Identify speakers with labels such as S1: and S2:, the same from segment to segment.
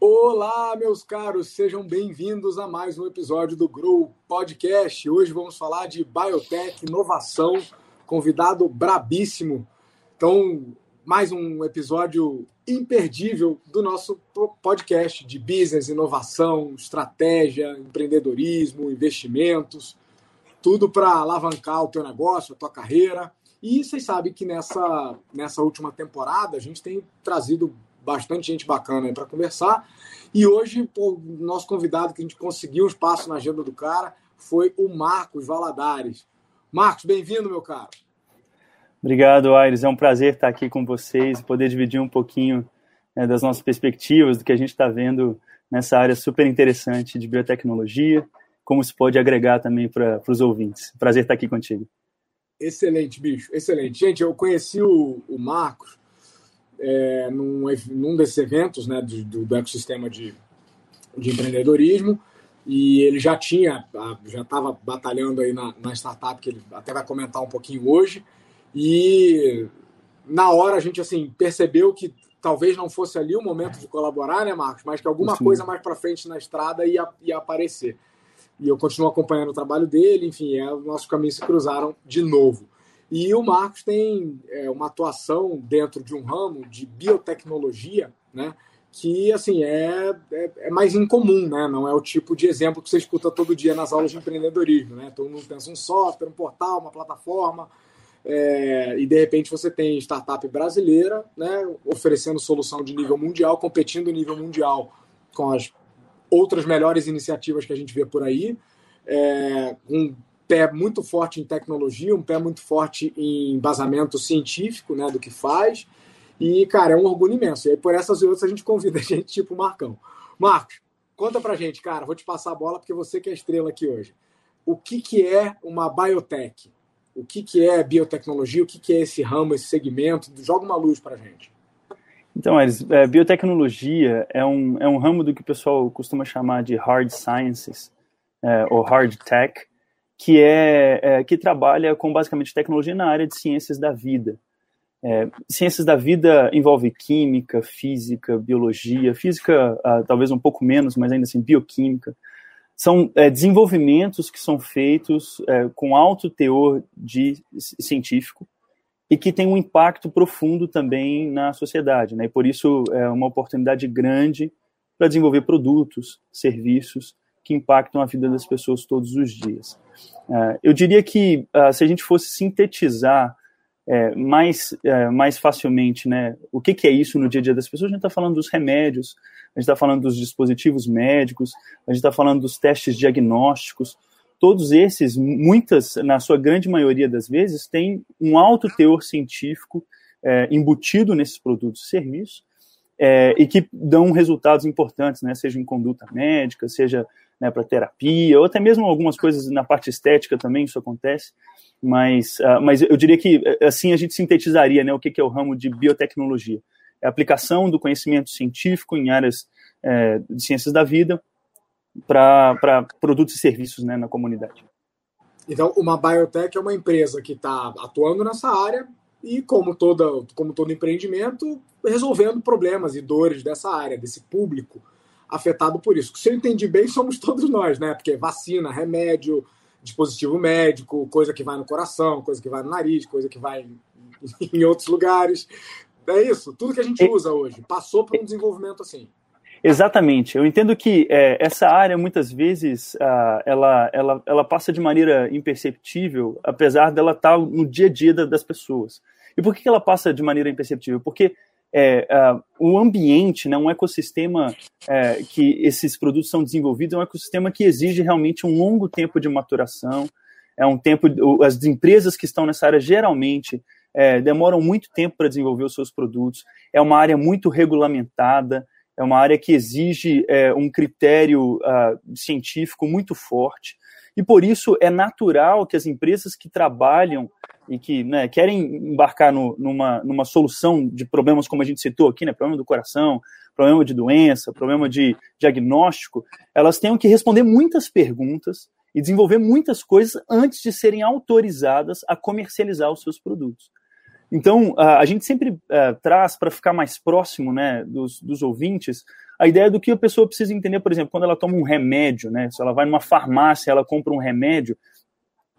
S1: Olá, meus caros, sejam bem-vindos a mais um episódio do Grow Podcast. Hoje vamos falar de biotech, inovação, convidado brabíssimo. Então, mais um episódio imperdível do nosso podcast de business, inovação, estratégia, empreendedorismo, investimentos, tudo para alavancar o teu negócio, a tua carreira. E vocês sabem que nessa, nessa última temporada a gente tem trazido bastante gente bacana para conversar. E hoje, o nosso convidado que a gente conseguiu um espaço na agenda do cara foi o Marcos Valadares. Marcos, bem-vindo, meu caro.
S2: Obrigado, Aires. É um prazer estar aqui com vocês e poder dividir um pouquinho né, das nossas perspectivas, do que a gente está vendo nessa área super interessante de biotecnologia, como se pode agregar também para os ouvintes. Prazer estar aqui contigo.
S1: Excelente, bicho, excelente. Gente, eu conheci o, o Marcos é, num, num desses eventos né, do, do ecossistema de, de empreendedorismo e ele já tinha, já estava batalhando aí na, na, startup, que ele até vai comentar um pouquinho hoje, e na hora a gente assim percebeu que talvez não fosse ali o momento de colaborar, né, Marcos, mas que alguma Sim. coisa mais para frente na estrada ia, ia aparecer. E eu continuo acompanhando o trabalho dele, enfim, é, os nossos caminhos se cruzaram de novo. E o Marcos tem é, uma atuação dentro de um ramo de biotecnologia, né? Que assim é, é, é, mais incomum, né? Não é o tipo de exemplo que você escuta todo dia nas aulas de empreendedorismo, né? Todo mundo pensa um software, um portal, uma plataforma, é, e de repente você tem startup brasileira, né? Oferecendo solução de nível mundial, competindo nível mundial com as outras melhores iniciativas que a gente vê por aí, é, com pé muito forte em tecnologia, um pé muito forte em embasamento científico né, do que faz. E, cara, é um orgulho imenso. E aí, por essas e outras, a gente convida a gente, tipo o Marcão. Marcos, conta pra gente, cara. Vou te passar a bola porque você que é estrela aqui hoje. O que, que é uma biotech? O que, que é biotecnologia? O que, que é esse ramo, esse segmento? Joga uma luz pra gente.
S2: Então, Ares, é, biotecnologia é um, é um ramo do que o pessoal costuma chamar de hard sciences, é, ou hard tech, que é, é, que trabalha com basicamente tecnologia na área de ciências da vida. É, ciências da vida envolve química, física, biologia, física ah, talvez um pouco menos, mas ainda assim bioquímica. São é, desenvolvimentos que são feitos é, com alto teor de científico e que tem um impacto profundo também na sociedade, né? E por isso é uma oportunidade grande para desenvolver produtos, serviços que impactam a vida das pessoas todos os dias. Uh, eu diria que uh, se a gente fosse sintetizar é, mais, é, mais facilmente né, o que, que, é isso no dia a dia das pessoas, a gente está falando dos remédios, a gente está falando dos dispositivos médicos, a gente está falando dos testes diagnósticos. Todos esses, muitas, na sua grande maioria das vezes, têm um alto teor científico é, embutido nesses produtos e serviços, é, e que dão resultados importantes, né, seja em conduta médica, seja né, para terapia, ou até mesmo algumas coisas na parte estética também isso acontece. Mas, uh, mas eu diria que eh, assim a gente sintetizaria né, o que, que é o ramo de biotecnologia. É a aplicação do conhecimento científico em áreas é, de ciências da vida para produtos e serviços né, na comunidade.
S1: Então, uma biotech é uma empresa que está atuando nessa área e, como, toda, como todo empreendimento, resolvendo problemas e dores dessa área, desse público afetado por isso. Se eu entendi bem, somos todos nós, né? Porque vacina, remédio, dispositivo médico, coisa que vai no coração, coisa que vai no nariz, coisa que vai em outros lugares. É isso, tudo que a gente usa hoje passou por um desenvolvimento assim.
S2: Exatamente. Eu entendo que é, essa área muitas vezes uh, ela, ela, ela passa de maneira imperceptível, apesar dela estar no dia a dia das pessoas. E por que ela passa de maneira imperceptível? Porque é, uh, o ambiente, né, um ecossistema é, que esses produtos são desenvolvidos, é um ecossistema que exige realmente um longo tempo de maturação. É um tempo, as empresas que estão nessa área geralmente é, demoram muito tempo para desenvolver os seus produtos. É uma área muito regulamentada, é uma área que exige é, um critério uh, científico muito forte. E por isso é natural que as empresas que trabalham e que né, querem embarcar no, numa, numa solução de problemas como a gente citou aqui, né, problema do coração, problema de doença, problema de diagnóstico, elas tenham que responder muitas perguntas e desenvolver muitas coisas antes de serem autorizadas a comercializar os seus produtos. Então, a gente sempre uh, traz para ficar mais próximo né, dos, dos, ouvintes a ideia do que a pessoa precisa entender, por exemplo, quando ela toma um remédio, né, se ela vai numa farmácia ela compra um remédio,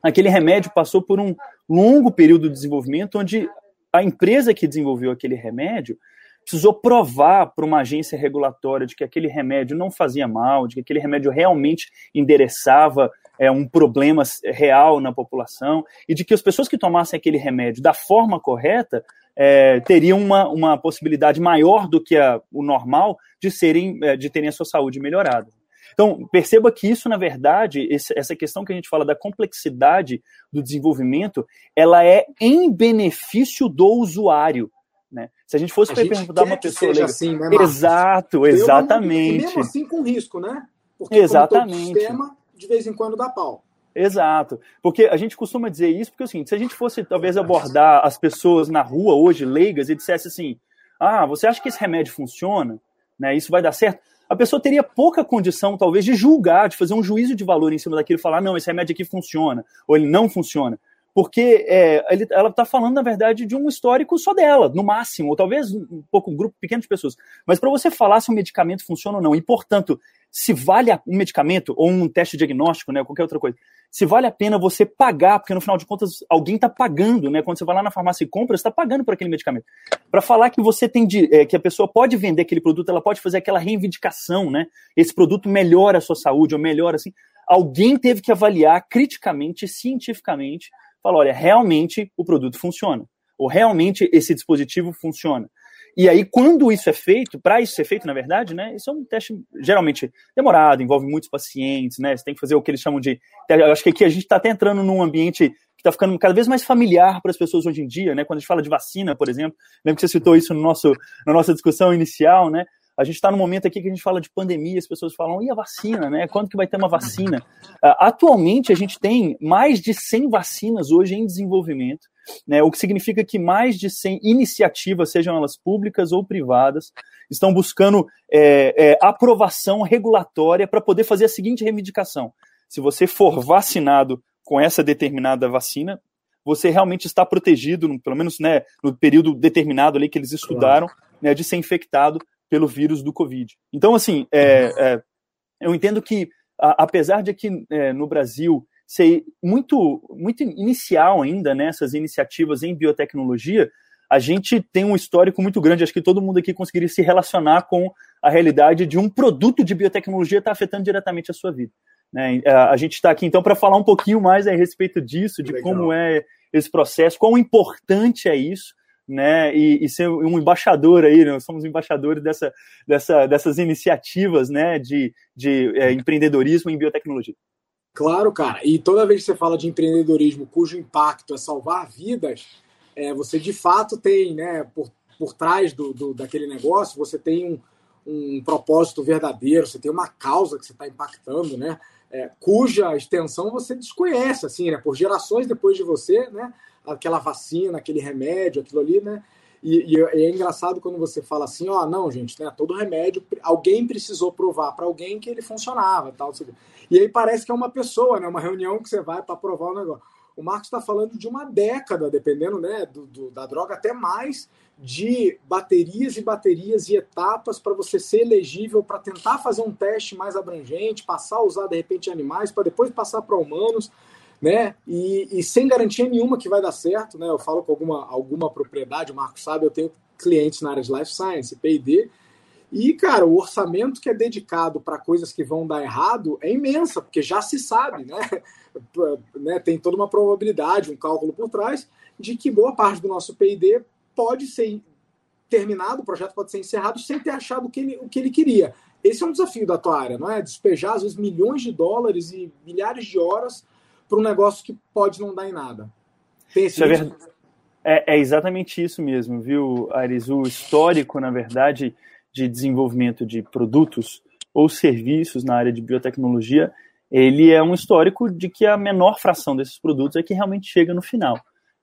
S2: aquele remédio passou por um longo período de desenvolvimento onde a empresa que desenvolveu aquele remédio precisou provar para uma agência regulatória de que aquele remédio não fazia mal, de que aquele remédio realmente endereçava é, um problema real na população e de que as pessoas que tomassem aquele remédio da forma correta é, teriam uma, uma possibilidade maior do que a, o normal de serem é, de terem a sua saúde melhorada. Então, perceba que isso, na verdade, essa questão que a gente fala da complexidade do desenvolvimento, ela é em benefício do usuário. Né? Se a gente fosse perguntar uma pessoa.
S1: Que assim, né,
S2: Exato, exatamente.
S1: Uma, mesmo assim com risco, né?
S2: Porque exatamente.
S1: sistema, de vez em quando dá pau.
S2: Exato. Porque a gente costuma dizer isso, porque assim, se a gente fosse talvez abordar as pessoas na rua hoje, leigas, e dissesse assim: ah, você acha que esse remédio funciona? Né, isso vai dar certo? A pessoa teria pouca condição, talvez, de julgar, de fazer um juízo de valor em cima daquilo e falar: não, esse remédio aqui funciona, ou ele não funciona. Porque é, ele, ela está falando, na verdade, de um histórico só dela, no máximo, ou talvez um pouco, um grupo pequeno de pessoas. Mas para você falar se um medicamento funciona ou não, e portanto, se vale um medicamento ou um teste diagnóstico, né, qualquer outra coisa, se vale a pena você pagar, porque no final de contas alguém está pagando, né? Quando você vai lá na farmácia e compra, você está pagando por aquele medicamento. Para falar que você tem de, é, que a pessoa pode vender aquele produto, ela pode fazer aquela reivindicação, né? Esse produto melhora a sua saúde ou melhora assim. Alguém teve que avaliar criticamente, cientificamente, falar, olha, realmente o produto funciona, ou realmente esse dispositivo funciona. E aí, quando isso é feito, para isso ser feito, na verdade, né, isso é um teste geralmente demorado, envolve muitos pacientes, né? Você tem que fazer o que eles chamam de. Eu acho que aqui a gente está até entrando num ambiente que está ficando cada vez mais familiar para as pessoas hoje em dia, né? Quando a gente fala de vacina, por exemplo, lembro que você citou isso no nosso, na nossa discussão inicial, né? A gente está num momento aqui que a gente fala de pandemia, as pessoas falam, e a vacina, né? Quando que vai ter uma vacina? Uh, atualmente, a gente tem mais de 100 vacinas hoje em desenvolvimento né, o que significa que mais de 100 iniciativas, sejam elas públicas ou privadas, estão buscando é, é, aprovação regulatória para poder fazer a seguinte reivindicação: se você for vacinado com essa determinada vacina, você realmente está protegido, pelo menos né, no período determinado ali que eles estudaram, né, de ser infectado pelo vírus do Covid. Então, assim, é, é eu entendo que, a, apesar de aqui é, no Brasil ser muito, muito inicial ainda nessas né, iniciativas em biotecnologia, a gente tem um histórico muito grande. Acho que todo mundo aqui conseguiria se relacionar com a realidade de um produto de biotecnologia estar tá afetando diretamente a sua vida. Né? A gente está aqui então para falar um pouquinho mais a respeito disso, de Legal. como é esse processo, quão importante é isso. Né, e, e, ser um embaixador aí, né, nós somos embaixadores dessa, dessa, dessas iniciativas né, de, de é, empreendedorismo em biotecnologia.
S1: Claro, cara. E toda vez que você fala de empreendedorismo cujo impacto é salvar vidas, é, você de fato tem, né, por, por trás do, do daquele negócio, você tem um, um propósito verdadeiro, você tem uma causa que você está impactando, né? É, cuja extensão você desconhece, assim, né? Por gerações depois de você, né? Aquela vacina, aquele remédio, aquilo ali, né? E, e, é engraçado quando você fala assim, ó, não, gente, né? Todo remédio, alguém precisou provar para alguém que ele funcionava, tal. E aí parece que é uma pessoa, né? Uma reunião que você vai para provar o negócio. O Marcos está falando de uma década, dependendo, né, do, do, da droga, até mais de baterias e baterias e etapas para você ser elegível para tentar fazer um teste mais abrangente, passar a usar de repente animais para depois passar para humanos né? E, e, sem garantia nenhuma que vai dar certo, né? Eu falo com alguma, alguma propriedade, o Marco sabe, eu tenho clientes na área de life science, P&D, e, cara, o orçamento que é dedicado para coisas que vão dar errado é imensa, porque já se sabe, né? né? Tem toda uma probabilidade, um cálculo por trás, de que boa parte do nosso P&D pode ser terminado, o projeto pode ser encerrado sem ter achado o que ele, o que ele queria. Esse é um desafio da tua área, não é? Despejar, às vezes, milhões de dólares e milhares de horas para um negócio que pode não dar em nada.
S2: Tem esse isso é, é, é, exatamente isso mesmo, viu, Aris? O histórico, na verdade, de desenvolvimento de produtos ou serviços na área de biotecnologia, ele é um histórico de que a menor fração desses produtos é que realmente chega no final.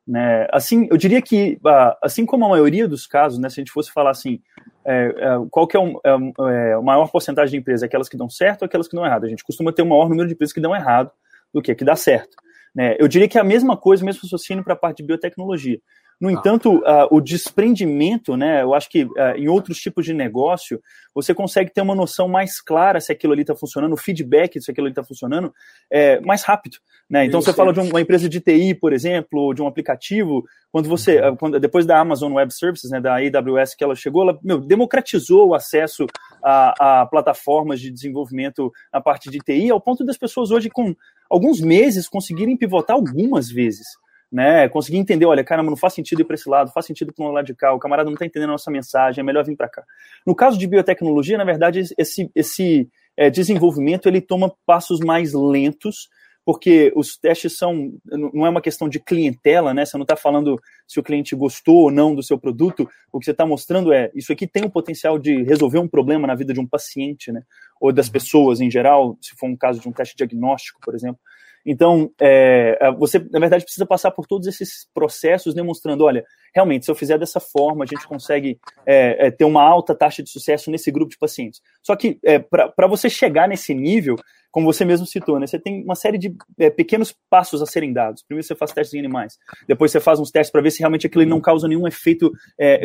S2: Né? Assim, eu diria que, ah, assim como a maioria dos casos, né, se a gente fosse falar assim, é, é, qual que é, o, é, é, a maior porcentagem de empresas, aquelas que dão certo ou aquelas que dão errado? A gente costuma ter o maior número de empresas que dão errado, do que que dá certo. Né? Eu diria que é a mesma coisa, o mesmo raciocínio para a parte de biotecnologia. No ah. entanto, uh, o desprendimento, né, eu acho que uh, em outros tipos de negócio, você consegue ter uma noção mais clara se aquilo ali está funcionando, o feedback se aquilo ali está funcionando, é, mais rápido. Né? Então, Isso você fala de uma empresa de TI, por exemplo, de um aplicativo, quando você, uhum. quando, depois da Amazon Web Services, né, da AWS que ela chegou, ela meu, democratizou o acesso a, a plataformas de desenvolvimento na parte de TI, ao ponto das pessoas hoje, com alguns meses, conseguirem pivotar algumas vezes né? Conseguir entender, olha, caramba, não faz sentido ir para esse lado, faz sentido para um lado de cá, o camarada não está entendendo a nossa mensagem, é melhor vir para cá. No caso de biotecnologia, na verdade, esse, esse é, desenvolvimento ele toma passos mais lentos, porque os testes são, não é uma questão de clientela, né? Você não está falando se o cliente gostou ou não do seu produto, o que você está mostrando é, isso aqui tem o potencial de resolver um problema na vida de um paciente, né? Ou das pessoas em geral, se for um caso de um teste diagnóstico, por exemplo. Então, é, é, você, na verdade, precisa passar por todos esses processos demonstrando, olha, realmente, se eu fizer dessa forma, a gente consegue é, é, ter uma alta taxa de sucesso nesse grupo de pacientes. Só que, é, para você chegar nesse nível, como você mesmo citou, né, você tem uma série de é, pequenos passos a serem dados. Primeiro você faz testes em animais, depois você faz uns testes para ver se realmente aquilo não causa nenhum efeito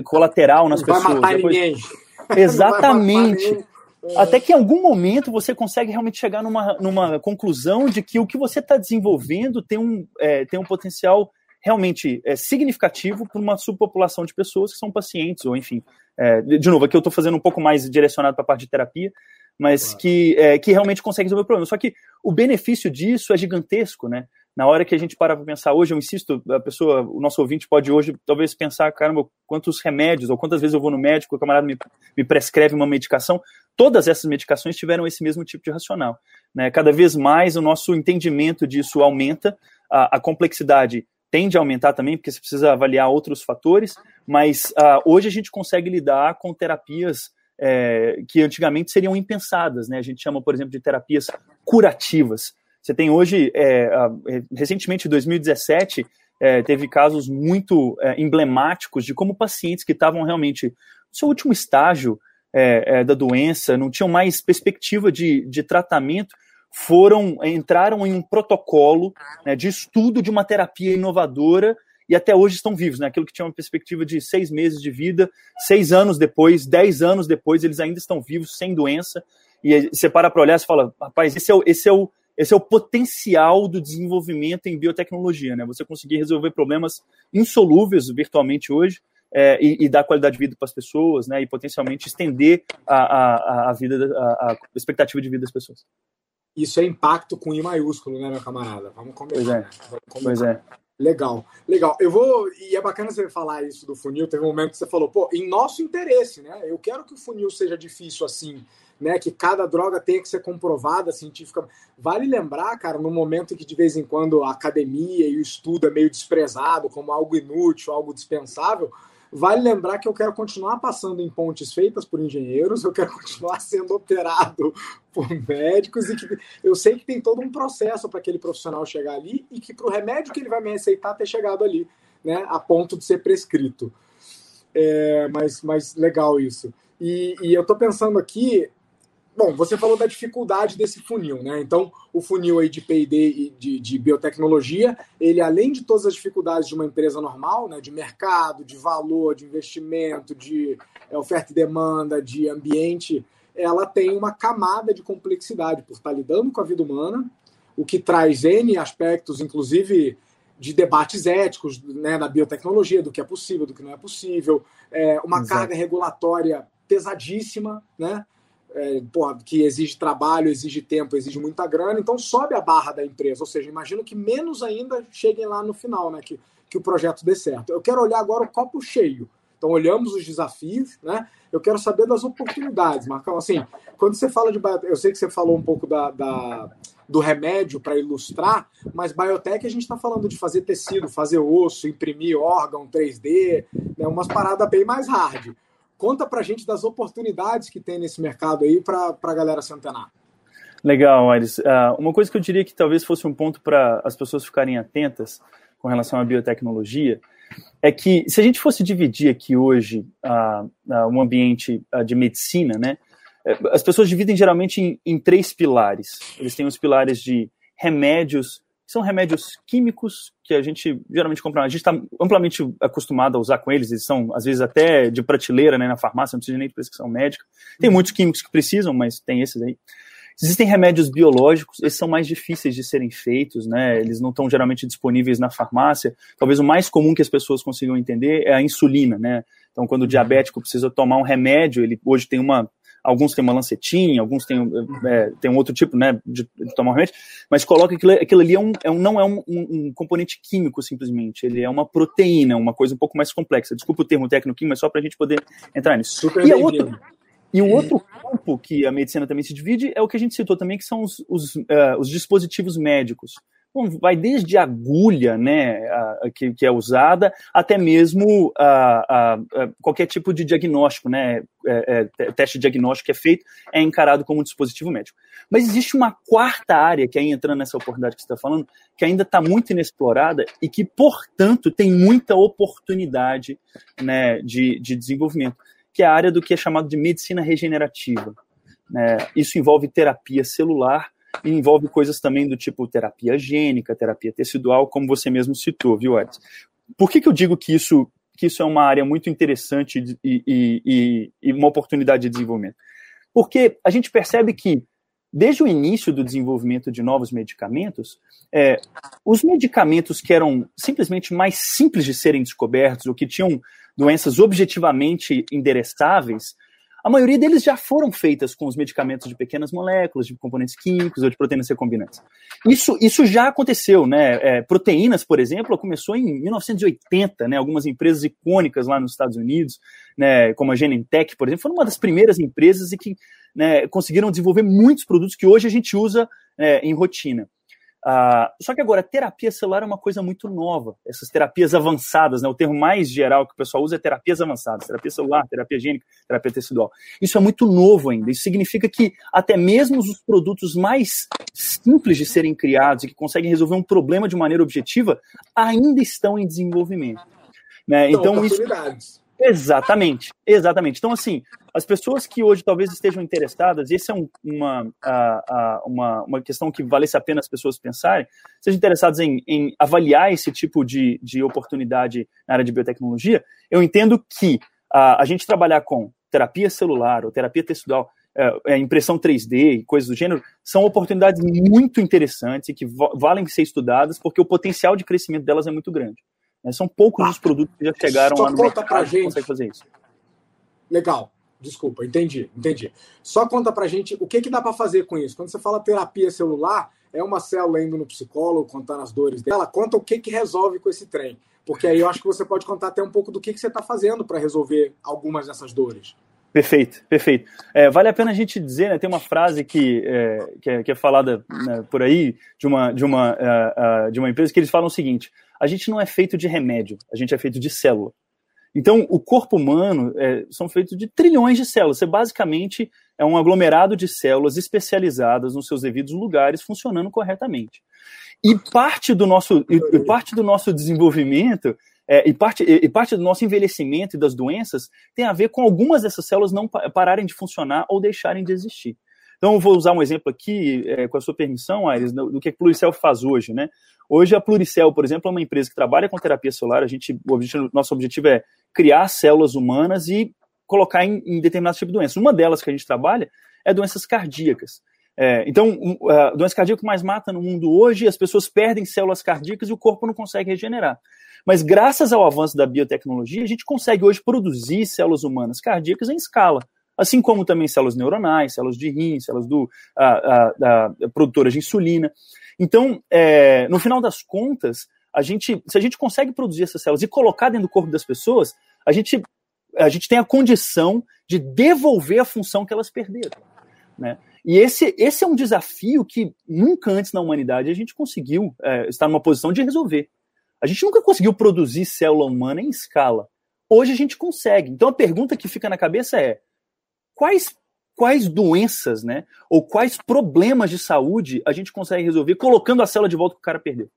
S2: colateral nas não pessoas. Vai matar depois... ninguém. Exatamente. Até que em algum momento você consegue realmente chegar numa, numa conclusão de que o que você está desenvolvendo tem um, é, tem um potencial realmente é, significativo para uma subpopulação de pessoas que são pacientes, ou enfim. É, de novo, aqui eu estou fazendo um pouco mais direcionado para a parte de terapia, mas claro. que, é, que realmente consegue resolver o problema. Só que o benefício disso é gigantesco, né? Na hora que a gente para para pensar hoje, eu insisto, a pessoa, o nosso ouvinte pode hoje talvez pensar, caramba, quantos remédios, ou quantas vezes eu vou no médico, o camarada me, me prescreve uma medicação. Todas essas medicações tiveram esse mesmo tipo de racional. Né? Cada vez mais o nosso entendimento disso aumenta, a, a complexidade tende a aumentar também, porque você precisa avaliar outros fatores, mas hoje a gente consegue lidar com terapias é, que antigamente seriam impensadas, né? A gente chama, por exemplo, de terapias curativas. Você tem hoje, é, recentemente, em 2017, é, teve casos muito é, emblemáticos de como pacientes que estavam realmente no seu último estágio é, é, da doença, não tinham mais perspectiva de, de tratamento, foram entraram em um protocolo né, de estudo de uma terapia inovadora e até hoje estão vivos, né? Aquilo que tinha uma perspectiva de seis meses de vida, seis anos depois, dez anos depois, eles ainda estão vivos, sem doença. E você para para olhar e fala, rapaz, esse é o, esse é o, esse é o potencial do desenvolvimento em biotecnologia, né? Você conseguir resolver problemas insolúveis virtualmente hoje é, e, e, dar qualidade de vida para as pessoas, né? E potencialmente estender a, a, a vida, a, a, expectativa de vida das pessoas.
S1: Isso é impacto com I maiúsculo, né, meu camarada? Vamos
S2: começar. Pois é. Né? Vamos Pois é.
S1: Legal, legal. Eu vou. E é bacana você falar isso do funil. Teve um momento que você falou, pô, em nosso interesse, né? Eu quero que o funil seja difícil assim né, que cada droga tenha que ser comprovada cientificamente. Vale lembrar, cara, no momento em que de vez em quando a academia e o estudo é meio desprezado como algo inútil, algo dispensável, vale lembrar que eu quero continuar passando em pontes feitas por engenheiros, eu quero continuar sendo operado por médicos e que eu sei que tem todo um processo para aquele profissional chegar ali e que para o remédio que ele vai me receitar ter chegado ali, né, a ponto de ser prescrito. É, mas, mas legal isso. E, e eu estou pensando aqui, Bom, você falou da dificuldade desse funil, né? Então, o funil aí de P&D e de, de, biotecnologia, ele além de todas as dificuldades de uma empresa normal, né, de mercado, de valor, de investimento, de é, oferta e demanda, de ambiente, ela tem uma camada de complexidade por estar lidando com a vida humana, o que traz N aspectos, inclusive de debates éticos né, na biotecnologia, do que é possível, do que não é possível, é, uma Exato. carga regulatória pesadíssima, né? É, porra, que exige trabalho, exige tempo, exige muita grana, então sobe a barra da empresa. Ou seja, imagino que menos ainda cheguem lá no final, né? Que, que o projeto dê certo. Eu quero olhar agora o copo cheio. Então, olhamos os desafios, né? Eu quero saber das oportunidades, Marcão. Assim, quando você fala de. Eu sei que você falou um pouco da, da do remédio para ilustrar, mas biotech a gente está falando de fazer tecido, fazer osso, imprimir órgão 3D, né? umas paradas bem mais hard. Conta para a gente das oportunidades que tem nesse mercado aí para a galera se antenar.
S2: Legal, Aires. Uh, uma coisa que eu diria que talvez fosse um ponto para as pessoas ficarem atentas com relação à biotecnologia é que se a gente fosse dividir aqui hoje uh, uh, um ambiente de medicina, né, as pessoas dividem geralmente em, em, três pilares. Eles têm os pilares de remédios são remédios químicos que a gente geralmente compra. A gente está amplamente acostumado a usar com eles, eles são, às vezes, até de prateleira né, na farmácia, não precisa nem de prescrição médica. Tem muitos químicos que precisam, mas tem esses aí. Existem remédios biológicos, esses são mais difíceis de serem feitos, né? Eles não estão geralmente disponíveis na farmácia. Talvez o mais comum que as pessoas consigam entender é a insulina, né? Então, quando o diabético precisa tomar um remédio, ele hoje tem uma alguns têm uma lancetinha, alguns têm, é, tem um outro tipo né, de, de tomar remédio, mas coloca aquilo, aquilo ali é um, é um não é um, um, componente químico simplesmente, ele é uma proteína, uma coisa um pouco mais complexa. Desculpa o termo técnico mas só para a gente poder entrar nisso.
S1: Super e,
S2: outro, e o outro campo que a medicina também se divide é o que a gente citou também, que são os, os, uh, os dispositivos médicos. Vai desde a agulha, né, a, que, que, é usada, até mesmo a, a, qualquer tipo de diagnóstico, né, é, é, teste diagnóstico que é feito, é encarado como um dispositivo médico. Mas existe uma quarta área, que aí entrando nessa oportunidade que você está falando, que ainda está muito inexplorada e que, portanto, tem muita oportunidade né, de, de desenvolvimento, que é a área do que é chamado de medicina regenerativa. Né? Isso envolve terapia celular, e envolve coisas também do tipo terapia gênica, terapia tecidual, como você mesmo citou, viu, Edson? Por que, que eu digo que isso, que isso é uma área muito interessante e, e, e, e uma oportunidade de desenvolvimento? Porque a gente percebe que desde o início do desenvolvimento de novos medicamentos, é, os medicamentos que eram simplesmente mais simples de serem descobertos, ou que tinham doenças objetivamente endereçáveis, a maioria deles já foram feitas com os medicamentos de pequenas moléculas, de componentes químicos ou de proteínas recombinantes. Isso, isso já aconteceu, né? É, proteínas, por exemplo, começou em 1980, né? Algumas empresas icônicas lá nos Estados Unidos, né? Como a Genentech, por exemplo, foram uma das primeiras empresas e que né, conseguiram desenvolver muitos produtos que hoje a gente usa é, em rotina. Uh, só que agora, terapia celular é uma coisa muito nova. Essas terapias avançadas, né, o termo mais geral que o pessoal usa é terapias avançadas, terapia celular, terapia gênica, terapia tecidual. Isso é muito novo ainda. Isso significa que até mesmo os produtos mais simples de serem criados e que conseguem resolver um problema de maneira objetiva ainda estão em desenvolvimento. Né? Então, isso Exatamente, exatamente. Então, assim, as pessoas que hoje talvez estejam interessadas, essa é um, uma, a, uma, uma questão que valesse a pena as pessoas pensarem, sejam interessadas em, em avaliar esse tipo de, de oportunidade na área de biotecnologia, eu entendo que a, a gente trabalhar com terapia celular ou terapia textual, é, é impressão 3D e coisas do gênero, são oportunidades muito interessantes e que valem ser estudadas porque o potencial de crescimento delas é muito grande. Né? São poucos ah, os produtos que já chegaram lá no
S1: mercado pra gente. que conseguem fazer isso. Legal. Desculpa, entendi, entendi. Só conta pra gente o que, que dá para fazer com isso. Quando você fala terapia celular, é uma célula indo no psicólogo, contando as dores dela, conta o que, que resolve com esse trem. Porque aí eu acho que você pode contar até um pouco do que, que você está fazendo para resolver algumas dessas dores.
S2: Perfeito, perfeito. É, vale a pena a gente dizer, né, tem uma frase que é, que é, que é falada né, por aí de uma, de, uma, uh, uh, de uma empresa que eles falam o seguinte: a gente não é feito de remédio, a gente é feito de célula. Então, o corpo humano é, são feitos de trilhões de células. Você basicamente é um aglomerado de células especializadas nos seus devidos lugares, funcionando corretamente. E parte do nosso, e parte do nosso desenvolvimento é, e, parte, e parte do nosso envelhecimento e das doenças tem a ver com algumas dessas células não pararem de funcionar ou deixarem de existir. Então, eu vou usar um exemplo aqui, é, com a sua permissão, Aires, do, do que a Pluricel faz hoje. Né? Hoje, a Pluricel, por exemplo, é uma empresa que trabalha com terapia solar. A gente, o objetivo, nosso objetivo é criar células humanas e colocar em, em determinados tipos de doenças. Uma delas que a gente trabalha é doenças cardíacas. É, então, a doença cardíaca mais mata no mundo hoje, as pessoas perdem células cardíacas e o corpo não consegue regenerar. Mas graças ao avanço da biotecnologia, a gente consegue hoje produzir células humanas cardíacas em escala assim como também células neuronais, células de rim, células do, a, a, a, produtoras de insulina. Então, é, no final das contas, a gente, se a gente consegue produzir essas células e colocar dentro do corpo das pessoas, a gente, a gente tem a condição de devolver a função que elas perderam. Né? E esse, esse é um desafio que nunca antes na humanidade a gente conseguiu é, estar numa posição de resolver. A gente nunca conseguiu produzir célula humana em escala. Hoje a gente consegue. Então a pergunta que fica na cabeça é: quais quais doenças, né, ou quais problemas de saúde a gente consegue resolver colocando a célula de volta que o cara perdeu,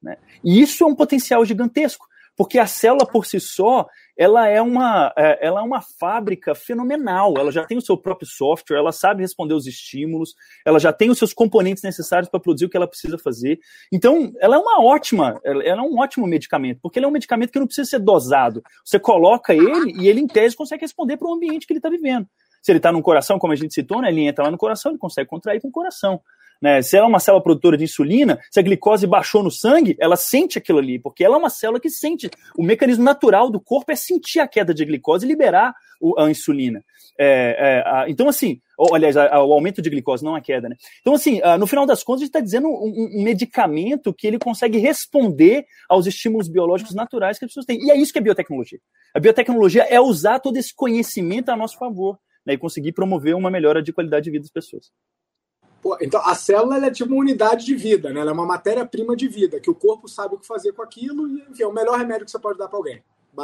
S2: né? E isso é um potencial gigantesco, Porque a célula por si só, ela é uma, é, ela é uma fábrica fenomenal. Ela já tem o seu próprio software, ela sabe responder os estímulos, ela já tem os seus componentes necessários para produzir o que ela precisa fazer. Então, ela é uma ótima, ela é um ótimo medicamento, porque ele é um medicamento que não precisa ser dosado. Você coloca ele e ele, em tese, consegue responder para o ambiente que ele está vivendo. Se ele está no coração, como a gente citou, né, ele entra lá no coração, ele consegue contrair com o coração. Né? Se ela é uma célula produtora de insulina, se a glicose baixou no sangue, ela sente aquilo ali, porque ela é uma célula que sente. O mecanismo natural do corpo é sentir a queda de glicose e liberar o, a insulina. É, é, a, então, assim, ou, aliás, a, o aumento de glicose, não a queda, né? Então, assim, a, no final das contas, a gente está dizendo um, um, medicamento que ele consegue responder aos estímulos biológicos naturais que as pessoas têm. E é isso que é biotecnologia. A biotecnologia é usar todo esse conhecimento a nosso favor né, e conseguir promover uma melhora de qualidade de vida das pessoas.
S1: Pô, então, a célula é tipo uma unidade de vida, né? Ela é uma matéria-prima de vida, que o corpo sabe o que fazer com aquilo e enfim, é o melhor remédio que você pode dar para alguém.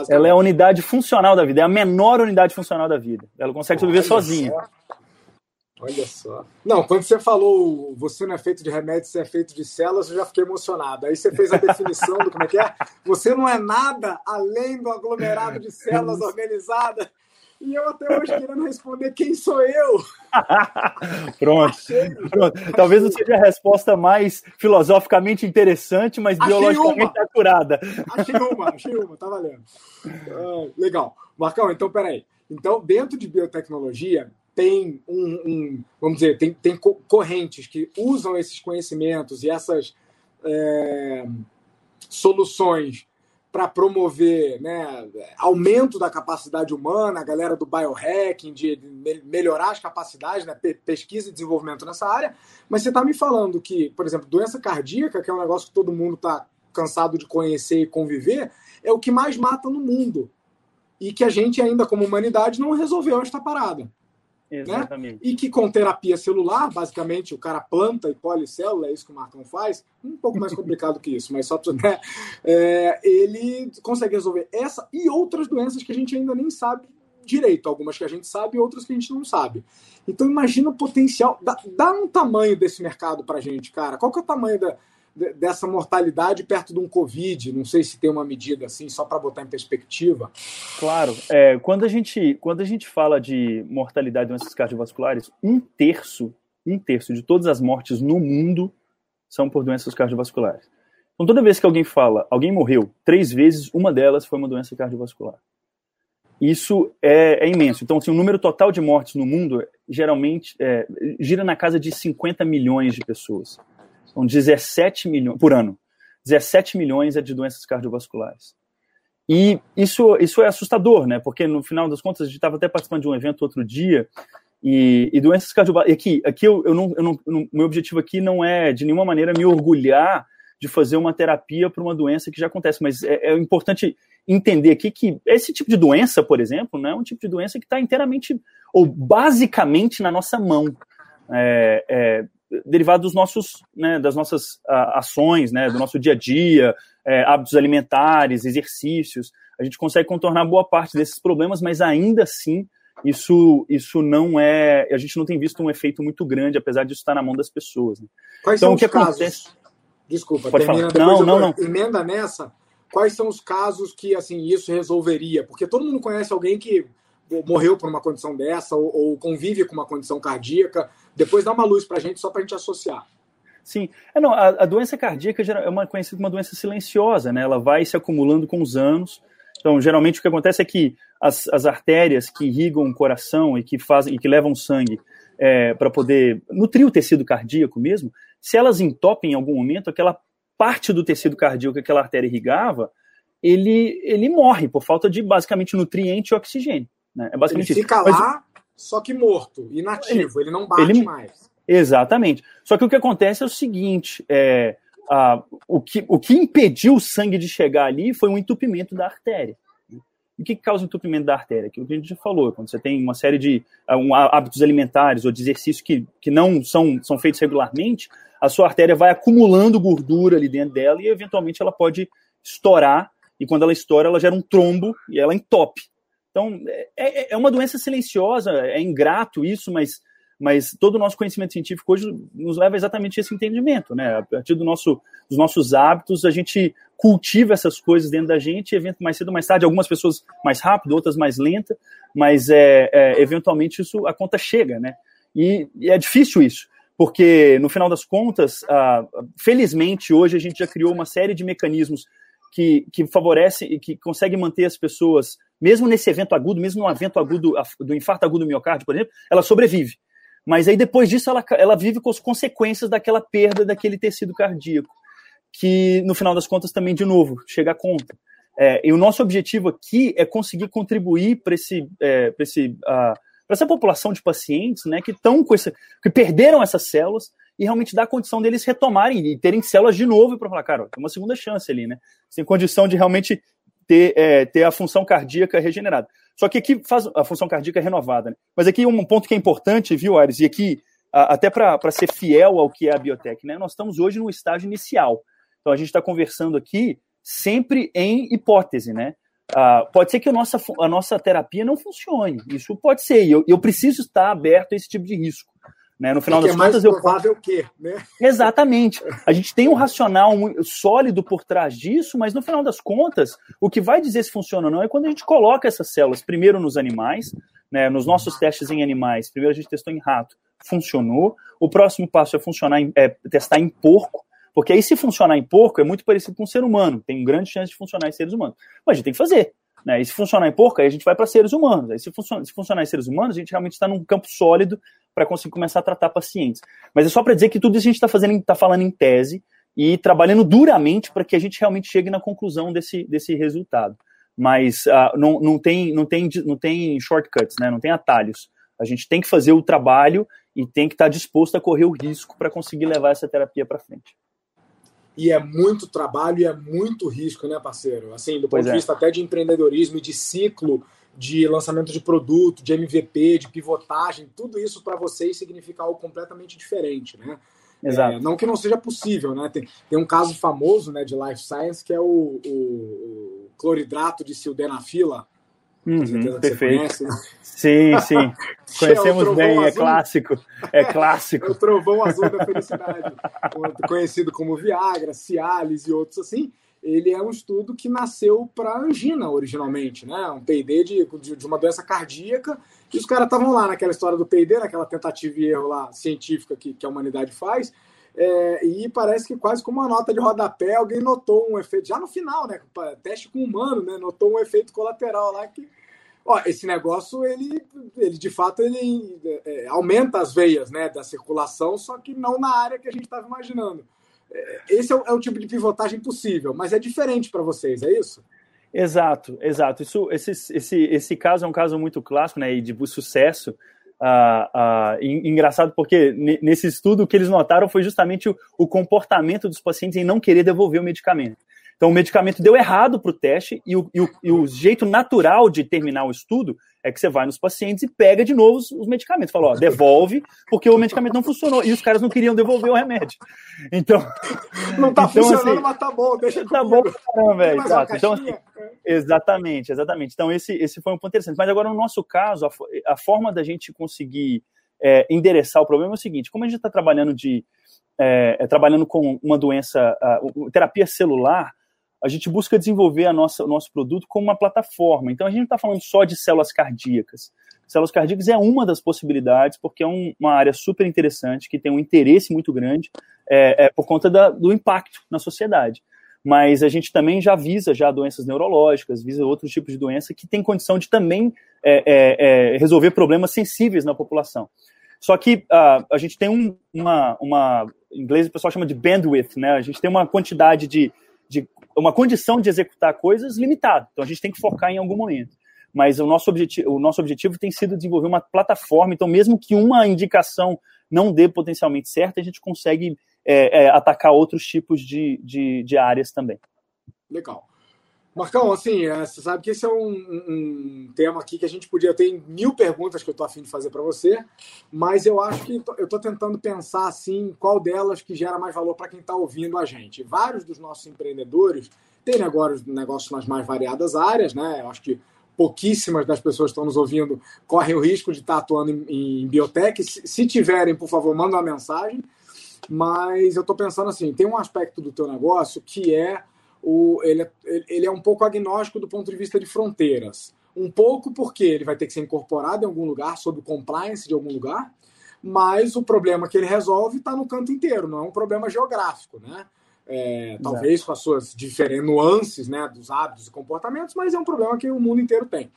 S2: Ela é a unidade funcional da vida, é a menor unidade funcional da vida. Ela consegue sobreviver sozinha. Só.
S1: Olha só. Não, quando você falou você não é feito de remédio, você é feito de células, eu já fiquei emocionado. Aí você fez a definição do como é que é. Você não é nada além do aglomerado de células organizadas e eu até hoje querendo responder quem sou eu.
S2: Pronto. Pronto. Talvez não seja a resposta mais filosoficamente interessante, mas achei biologicamente uma. acurada.
S1: Achei uma, achei uma, tá valendo. Uh, legal. Marcão, então peraí. Então, dentro de biotecnologia, tem um, um vamos dizer, tem, tem correntes que usam esses conhecimentos e essas é, soluções para promover né, aumento da capacidade humana, a galera do biohacking, de melhorar as capacidades, né, pesquisa e desenvolvimento nessa área. Mas você está me falando que, por exemplo, doença cardíaca, que é um negócio que todo mundo está cansado de conhecer e conviver, é o que mais mata no mundo. E que a gente ainda, como humanidade, não resolveu esta parada.
S2: Né? Exatamente. Né?
S1: E que com terapia celular, basicamente, o cara planta e colhe célula, é isso que o Marcão faz, um pouco mais complicado que isso, mas só para né, é, ele consegue resolver essa e outras doenças que a gente ainda nem sabe direito, algumas que a gente sabe e outras que a gente não sabe. Então imagina o potencial, dá, dá um tamanho desse mercado para gente, cara. Qual que é o tamanho da, dessa mortalidade perto de um Covid? Não sei se tem uma medida assim, só para botar em perspectiva.
S2: Claro. É, quando, a gente, quando a gente fala de mortalidade de doenças cardiovasculares, um terço, um terço de todas as mortes no mundo são por doenças cardiovasculares. Então, toda vez que alguém fala, alguém morreu, três vezes, uma delas foi uma doença cardiovascular. Isso é, é imenso. Então, assim, o número total de mortes no mundo geralmente é, gira na casa de 50 milhões de pessoas. São 17 milhões por ano. 17 milhões é de doenças cardiovasculares. E isso, isso é assustador, né? Porque no final das contas, a gente estava até participando de um evento outro dia, e, e doenças cardiovasculares. Aqui, aqui eu, eu, não, eu não, meu objetivo aqui não é de nenhuma maneira me orgulhar de fazer uma terapia para uma doença que já acontece, mas é, é, importante entender aqui que esse tipo de doença, por exemplo, né, é um tipo de doença que está inteiramente ou basicamente na nossa mão. É, é, derivado dos nossos, né, das nossas uh, ações, né, do nosso dia a dia, é, hábitos alimentares, exercícios. A gente consegue contornar boa parte desses problemas, mas ainda assim isso, isso não é. A gente não tem visto um efeito muito grande, apesar disso estar na mão das pessoas. Né?
S1: Quais então, são o que os acontece... casos? Desculpa,
S2: Pode termina, falar. Não, não, não.
S1: Emenda nessa. Quais são os casos que assim isso resolveria? Porque todo mundo conhece alguém que morreu por uma condição dessa ou, ou convive com uma condição cardíaca. Depois dá uma luz para a gente, só para a gente associar.
S2: Sim. É, não, a, a, doença cardíaca é uma, conhecida como uma doença silenciosa, né? Ela vai se acumulando com os anos. Então, geralmente o que acontece é que as, as artérias que irrigam o coração e que fazem e que levam sangue é, para poder nutrir o tecido cardíaco mesmo, se elas entopem em algum momento, aquela parte do tecido cardíaco que aquela artéria irrigava, ele, ele morre por falta de basicamente nutriente e oxigênio. Né? É basicamente
S1: ele fica
S2: isso.
S1: lá, Mas, só que morto, inativo, ele, ele não bate ele, mais.
S2: Exatamente. Só que o que acontece é o seguinte: é, a, o, que, o que impediu o sangue de chegar ali foi um entupimento da artéria. o que causa entupimento da artéria? Aquilo que a gente já falou, quando você tem uma série de um, hábitos alimentares ou de exercícios que, que não são, são feitos regularmente, a sua artéria vai acumulando gordura ali dentro dela e eventualmente ela pode estourar. E quando ela estoura, ela gera um trombo e ela entope. Então, é, é, é uma doença silenciosa, é ingrato isso, mas mas todo o nosso conhecimento científico hoje nos leva exatamente a esse entendimento, né? A partir do nosso, dos nossos hábitos, a gente cultiva essas coisas dentro da gente, evento mais cedo ou mais tarde, algumas pessoas mais rápido, outras mais lenta, mas é, é eventualmente isso a conta chega, né? E, e, é difícil isso, porque no final das contas, ah, felizmente hoje a gente já criou uma série de mecanismos que, que favorece e que consegue manter as pessoas, mesmo nesse evento agudo, mesmo no evento agudo do infarto agudo do miocárdio, por exemplo, ela sobrevive. Mas aí depois disso ela, ela vive com as consequências daquela perda daquele tecido cardíaco, que no final das contas também, de novo, chega a conta. É, e o nosso objetivo aqui é conseguir contribuir para esse, é, esse, uh, essa população de pacientes né, que estão com esse, que perderam essas células e realmente dar a condição deles retomarem e terem células de novo para falar, cara, tem uma segunda chance ali, né? Tem condição de realmente ter, é, ter a função cardíaca regenerada. Só que aqui faz a função cardíaca renovada. Né? Mas aqui um ponto que é importante, viu, Ares? E aqui, até para ser fiel ao que é a biotech, né? Nós estamos hoje no estágio inicial. Então a gente está conversando aqui sempre em hipótese, né? Uh, pode ser que a nossa, a nossa terapia não funcione. Isso pode ser. E eu, eu preciso estar aberto a esse tipo de risco. Né? No final
S1: Porque
S2: das é contas,
S1: mais provável eu... que, né?
S2: Exatamente. A gente tem um racional sólido por trás disso, mas no final das contas, o que vai dizer se funciona ou não é quando a gente coloca essas células primeiro nos animais, né? Nos nossos testes em animais, primeiro a gente testou em rato, funcionou. O próximo passo é funcionar em, é testar em porco, porque aí se funcionar em porco é muito parecido com um ser humano, tem grande chance de funcionar em seres humanos. Mas a gente tem que fazer. Né? E se funcionar em porco, aí a gente vai para seres humanos. Aí se, funciona, se funcionar em seres humanos, a gente realmente está num campo sólido para conseguir começar a tratar pacientes. Mas é só para dizer que tudo isso a gente está fazendo, está falando em tese e trabalhando duramente para que a gente realmente chegue na conclusão desse, desse resultado. Mas uh, não, não, tem, não, tem, não tem shortcuts, né? não tem atalhos. A gente tem que fazer o trabalho e tem que estar tá disposto a correr o risco para conseguir levar essa terapia para frente
S1: e é muito trabalho e é muito risco, né, parceiro? Assim, do ponto pois de é. vista até de empreendedorismo e de ciclo de lançamento de produto, de MVP, de pivotagem, tudo isso para vocês significa algo completamente diferente, né?
S2: Exato.
S1: É, não que não seja possível, né? Tem, tem um caso famoso né, de life science que é o, o, o cloridrato de sildenafila,
S2: Uhum, perfeito. Conhece, né? Sim, sim. Conhecemos é bem, é azul. é clássico. É clássico. É
S1: o trovão azul da felicidade, conhecido como Viagra, Cialis e outros assim. Ele é um estudo que nasceu para angina originalmente, né? Um PID de, de, de, uma doença cardíaca. E os caras estavam lá naquela história do PID, naquela tentativa e erro lá científica que, que a humanidade faz. É, e parece que quase como uma nota de rodapé, alguém notou um efeito, já no final, né? Teste com humano, né? Notou um efeito colateral lá que. Ó, esse negócio, ele, ele de fato, ele é, aumenta as veias né, da circulação, só que não na área que a gente estava imaginando. Esse é o, é o, tipo de pivotagem possível, mas é diferente para vocês, é isso?
S2: Exato, exato. Isso, esse, esse, esse caso é um caso muito clássico né, e de sucesso ah, ah, engraçado porque nesse estudo o que eles notaram foi justamente o, o, comportamento dos pacientes em não querer devolver o medicamento. Então o medicamento deu errado para o teste e o, e, o, e o, jeito natural de terminar o estudo é que você vai nos pacientes e pega de novo os, os medicamentos. Fala, ó, devolve, porque o medicamento não funcionou. E os caras não queriam devolver o remédio. Então.
S1: Não tá então, funcionando, assim, mas tá bom, deixa
S2: Tá bom, caramba, velho. Então, assim, exatamente, exatamente. Então, esse, esse foi um ponto interessante. Mas agora, no nosso caso, a, a forma da gente conseguir é, endereçar o problema é o seguinte: como a gente está trabalhando de. É, é, trabalhando com uma doença, uh, terapia celular, a gente busca desenvolver a nossa, o nosso produto como uma plataforma. Então, a gente não está falando só de células cardíacas. Células cardíacas é uma das possibilidades, porque é um, uma área super interessante, que tem um interesse muito grande é, é por conta da, do impacto na sociedade. Mas a gente também já visa já doenças neurológicas, visa outros tipos de doença que tem condição de também é, é, é resolver problemas sensíveis na população. Só que uh, a gente tem um, uma, uma, em inglês o pessoal chama de bandwidth, né? A gente tem uma quantidade de, de uma condição de executar coisas limitada. Então a gente tem que focar em algum momento. Mas o nosso, objetivo, o nosso objetivo tem sido desenvolver uma plataforma. Então, mesmo que uma indicação não dê potencialmente certo, a gente consegue é, é, atacar outros tipos de, de, de áreas também.
S1: Legal. Marcão, assim, é, você sabe que esse é um, um, tema aqui que a gente podia ter mil perguntas que eu estou afim de fazer para você, mas eu acho que eu estou tentando pensar assim qual delas que gera mais valor para quem está ouvindo a gente. Vários dos nossos empreendedores têm negócios, negócios nas mais variadas áreas, né? Eu acho que pouquíssimas das pessoas que estão nos ouvindo correm o risco de estar atuando em, em biotech. Se, se, tiverem, por favor, manda uma mensagem. Mas eu estou pensando assim, tem um aspecto do teu negócio que é o, ele, é, ele é um pouco agnóstico do ponto de vista de fronteiras. Um pouco porque ele vai ter que ser incorporado em algum lugar, sob compliance de algum lugar, mas o problema que ele resolve está no canto inteiro, não é um problema geográfico, né? É, talvez com as suas diferentes nuances né, dos hábitos e comportamentos, mas é um problema que o mundo inteiro tem.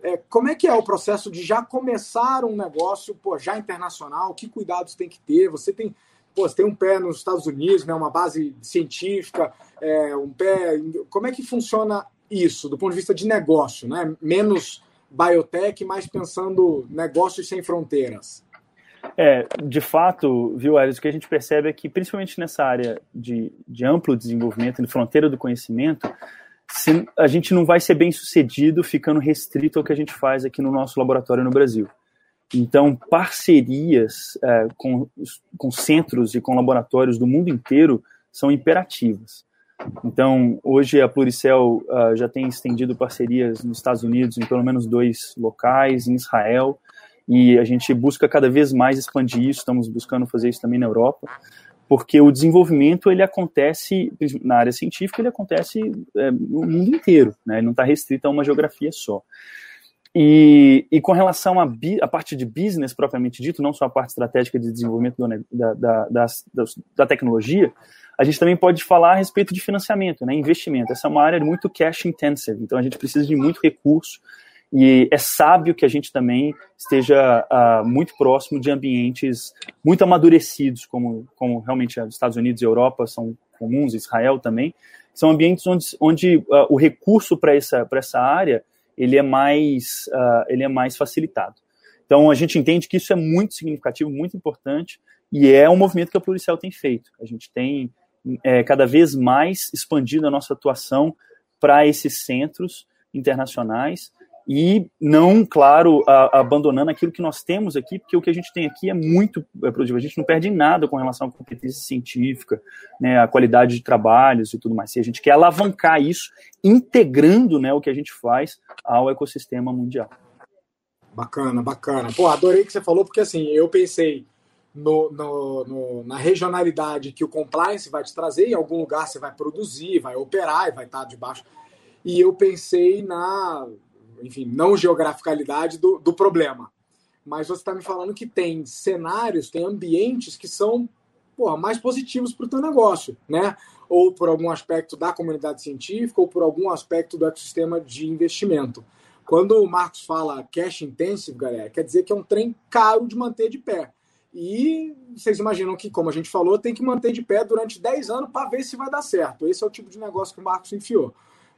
S1: É, como é que é o processo de já começar um negócio pô, já internacional? Que cuidados tem que ter? Você tem, pô, você tem um pé nos Estados Unidos, né, uma base científica, é, um pé. Como é que funciona isso do ponto de vista de negócio? Né? Menos biotech, mais pensando negócios sem fronteiras.
S2: É, de fato, viu, Ares, o que a gente percebe é que, principalmente nessa área de, de amplo desenvolvimento, de fronteira do conhecimento, se, a gente não vai ser bem sucedido ficando restrito ao que a gente faz aqui no nosso laboratório no Brasil. Então, parcerias é, com, com centros e com laboratórios do mundo inteiro são imperativas. Então, hoje a Pluricel uh, já tem estendido parcerias nos Estados Unidos, em pelo menos dois locais, em Israel, e a gente busca cada vez mais expandir isso, estamos buscando fazer isso também na Europa, porque o desenvolvimento ele acontece na área científica, ele acontece é, no mundo inteiro, né? ele não está restrito a uma geografia só. E, e com relação à a, parte de business propriamente dito, não só a parte estratégica de desenvolvimento do, da, da, da, da, tecnologia, a gente também pode falar a respeito de financiamento, né, investimento. Essa é uma área muito cash intensive, então a gente precisa de muito recurso e é sábio que a gente também esteja uh, muito próximo de ambientes muito amadurecidos, como, como realmente os Estados Unidos e Europa são comuns, Israel também, são ambientes onde, onde uh, o recurso para essa, essa área ele é, mais, uh, ele é mais facilitado. Então, a gente entende que isso é muito significativo, muito importante, e é um movimento que a Pluricel tem feito. A gente tem é, cada vez mais expandido a nossa atuação para esses centros internacionais, e não, claro, a, abandonando aquilo que nós temos aqui, porque o que a gente tem aqui é muito é, produtivo. A gente não perde nada com relação à competência científica, né, a qualidade de trabalhos e tudo mais. E a gente quer alavancar isso, integrando né, o que a gente faz ao ecossistema mundial.
S1: Bacana, bacana. Pô, adorei que você falou, porque assim, eu pensei no, no, no, na regionalidade que o compliance vai te trazer, em algum lugar você vai produzir, vai operar e vai estar debaixo. E eu pensei na enfim, não geograficalidade do, do problema. Mas você está me falando que tem cenários, tem ambientes que são porra, mais positivos para o teu negócio, né? Ou por algum aspecto da comunidade científica, ou por algum aspecto do ecossistema de investimento. Quando o Marcos fala cash intensive, galera, quer dizer que é um trem caro de manter de pé. E vocês imaginam que, como a gente falou, tem que manter de pé durante 10 anos para ver se vai dar certo. Esse é o tipo de negócio que o Marcos enfiou.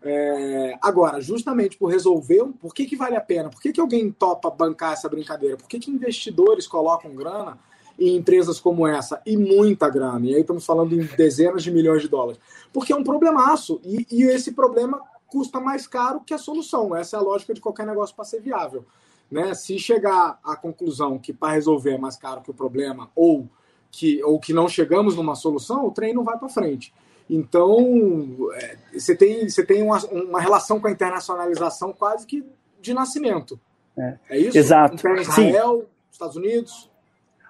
S1: É, agora, justamente por resolver, por que, que vale a pena? Por que, que alguém topa bancar essa brincadeira? Por que, que investidores colocam grana em empresas como essa? E muita grana. E aí estamos falando em dezenas de milhões de dólares. Porque é um problemaço. E, e esse problema custa mais caro que a solução. Essa é a lógica de qualquer negócio para ser viável. Né? Se chegar à conclusão que para resolver é mais caro que o problema, ou que, ou que não chegamos numa solução, o trem não vai para frente. Então, é, você tem, você tem uma, uma relação com a internacionalização quase que de nascimento. É, é isso?
S2: Exato.
S1: Israel, Sim. Estados Unidos.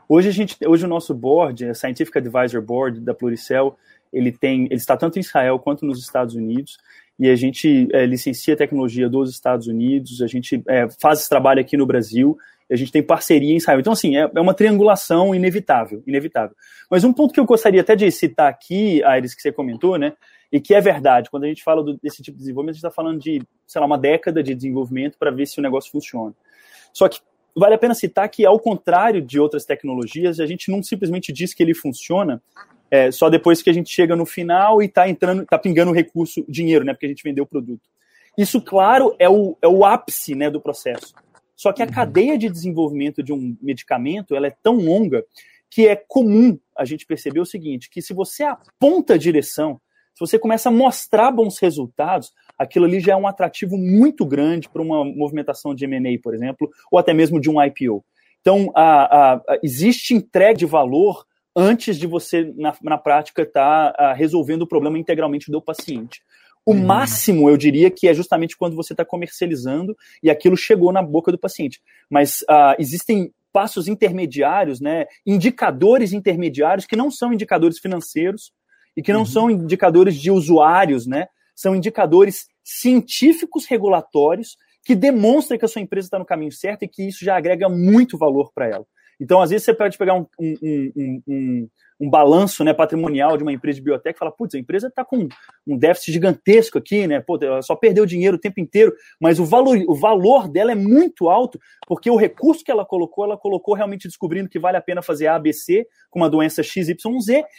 S2: Hoje a gente, hoje o nosso board, a Scientific Advisor Board da Pluricel, ele tem, ele está tanto em Israel quanto nos Estados Unidos e a gente é, licencia tecnologia dos Estados Unidos, a gente é, faz esse trabalho aqui no Brasil a gente tem parceria em Israel. Então, assim, é, é, uma triangulação inevitável, inevitável. Mas um ponto que eu gostaria até de citar aqui, Aires, que você comentou, né, e que é verdade, quando a gente fala do, desse tipo de desenvolvimento, a gente está falando de, sei lá, uma década de desenvolvimento para ver se o negócio funciona. Só que vale a pena citar que, ao contrário de outras tecnologias, a gente não simplesmente diz que ele funciona é, só depois que a gente chega no final e está entrando, está pingando o recurso, dinheiro, né, porque a gente vendeu o produto. Isso, claro, é o, é o ápice né, do processo. Só que a uhum. cadeia de desenvolvimento de um medicamento ela é tão longa que é comum a gente perceber o seguinte, que se você aponta a direção, se você começa a mostrar bons resultados, aquilo ali já é um atrativo muito grande para uma movimentação de M&A, por exemplo, ou até mesmo de um IPO. Então, a, a, a, existe entrega de valor antes de você, na, na prática, estar tá, resolvendo o problema integralmente do paciente. O uhum. máximo, eu diria, que é justamente quando você está comercializando e aquilo chegou na boca do paciente. Mas uh, existem passos intermediários, né, indicadores intermediários que não são indicadores financeiros e que não uhum. são indicadores de usuários, né, são indicadores científicos regulatórios que demonstram que a sua empresa está no caminho certo e que isso já agrega muito valor para ela. Então, às vezes, você pode pegar um, um, um, um, um balanço né, patrimonial de uma empresa de biotech e falar, putz, a empresa está com um déficit gigantesco aqui, né? Pô, ela só perdeu dinheiro o tempo inteiro, mas o valor, o valor dela é muito alto, porque o recurso que ela colocou, ela colocou realmente descobrindo que vale a pena fazer ABC com uma doença XYZ,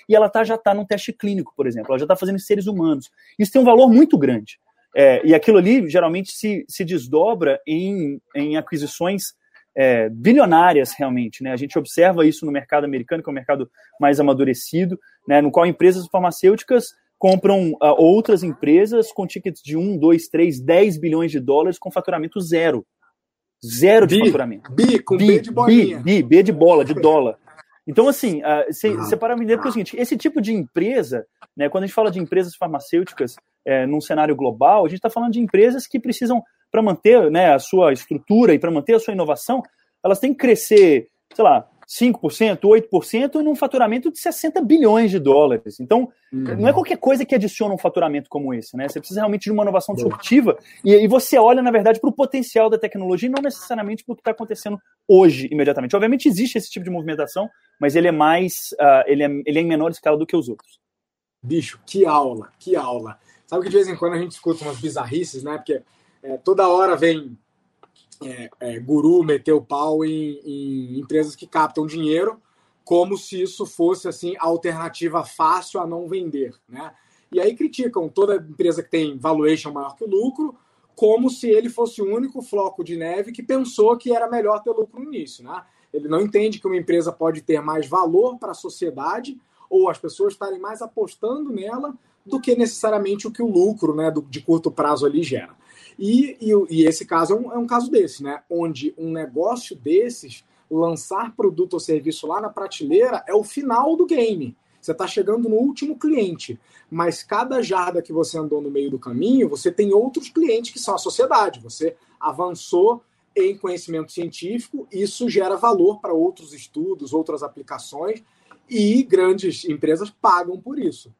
S2: e ela tá, já está num teste clínico, por exemplo, ela já está fazendo em seres humanos. Isso tem um valor muito grande. É, e aquilo ali geralmente se, se desdobra em, em aquisições é, bilionárias realmente. Né? A gente observa isso no mercado americano, que é um mercado mais amadurecido, né? no qual empresas farmacêuticas compram uh, outras empresas com tickets de 1, 2, 3, 10 bilhões de dólares com faturamento zero. Zero de
S1: bi,
S2: faturamento.
S1: Bi, com bi, B de bolinha.
S2: Bi, bi, B de bola, de dólar. Então, assim, você uh, para vender, porque é o seguinte, esse tipo de empresa, né, quando a gente fala de empresas farmacêuticas é, num cenário global, a gente está falando de empresas que precisam para manter né, a sua estrutura e para manter a sua inovação, elas têm que crescer, sei lá, 5%, 8% num faturamento de 60 bilhões de dólares. Então, uhum. não é qualquer coisa que adiciona um faturamento como esse, né? Você precisa realmente de uma inovação disruptiva e, e você olha, na verdade, para o potencial da tecnologia e não necessariamente para o que está acontecendo hoje, imediatamente. Obviamente existe esse tipo de movimentação, mas ele é mais, uh, ele, é, ele é em menor escala do que os outros.
S1: Bicho, que aula, que aula. Sabe que de vez em quando a gente escuta umas bizarrices, né? Porque é, toda hora vem é, é, guru meter o pau em, em, empresas que captam dinheiro, como se isso fosse assim a alternativa fácil a não vender, né? E aí criticam toda empresa que tem valuation maior que o lucro, como se ele fosse o único floco de neve que pensou que era melhor ter lucro no início, né? Ele não entende que uma empresa pode ter mais valor para a sociedade ou as pessoas estarem mais apostando nela do que necessariamente o que o lucro né, do, de curto prazo ali gera. E, e, e esse caso é um, é um, caso desse, né? Onde um negócio desses, lançar produto ou serviço lá na prateleira, é o final do game. Você está chegando no último cliente. Mas cada jarda que você andou no meio do caminho, você tem outros clientes que são a sociedade. Você avançou em conhecimento científico, isso gera valor para outros estudos, outras aplicações, e grandes empresas pagam por isso.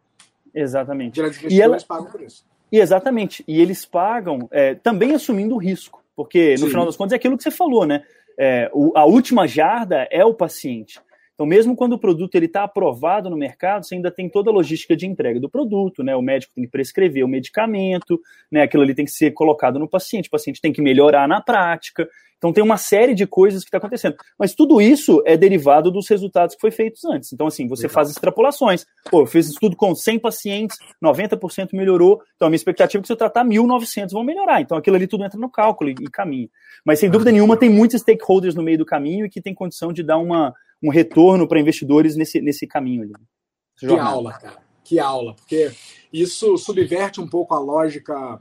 S2: Exatamente.
S1: Grandes investidores ela... pagam por isso.
S2: E exatamente. E eles pagam é, também assumindo o risco. Porque, no Sim. final das contas, é aquilo que você falou, né? É, o, a última jarda é o paciente. Então, mesmo quando o produto está aprovado no mercado, você ainda tem toda a logística de entrega do produto, né? O médico tem que prescrever o medicamento, né? Aquilo ali tem que ser colocado no paciente, o paciente tem que melhorar na prática. Então tem uma série de coisas que está acontecendo. Mas tudo isso é derivado dos resultados que foi feitos antes. Então, assim, você faz extrapolações. Pô, eu fiz estudo com 100 pacientes, 90% melhorou. Então, a minha expectativa é que se eu tratar 1.900 vão melhorar. Então, aquilo ali tudo entra no cálculo e, e caminha. Mas, sem dúvida nenhuma, tem muitos stakeholders no meio do caminho e que tem condição de dar uma, um retorno para investidores nesse, nesse caminho ali.
S1: Que aula, cara. Que aula. Porque isso subverte um pouco a lógica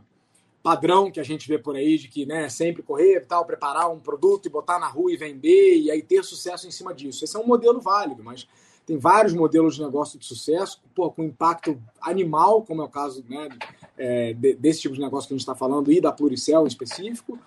S1: padrão que a gente vê por aí de que né, sempre correr tal, preparar um produto e botar na rua e vender e aí ter sucesso em cima disso. Esse é um modelo válido, mas tem vários modelos de negócio de sucesso pô, com impacto animal, como é o caso né, é, desse tipo de negócio que a gente está falando e da Pluricel em específico.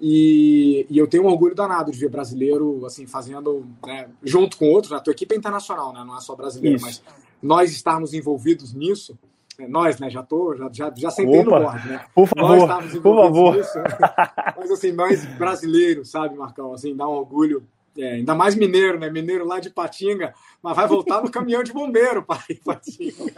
S1: E, e, eu tenho um orgulho danado de ver brasileiro assim fazendo né, junto com outros. A tua equipe é internacional, né, não é só brasileira, Isso. mas nós estarmos envolvidos nisso é, nós, né? Já tô, já, já, já sentei Opa, no board, né?
S2: Por favor, por favor. Nisso,
S1: mas assim, nós brasileiros, sabe, Marcão? Assim, dá um orgulho. É, ainda mais mineiro, né? Mineiro lá de Patinga, mas vai voltar no caminhão de bombeiro para Patinga.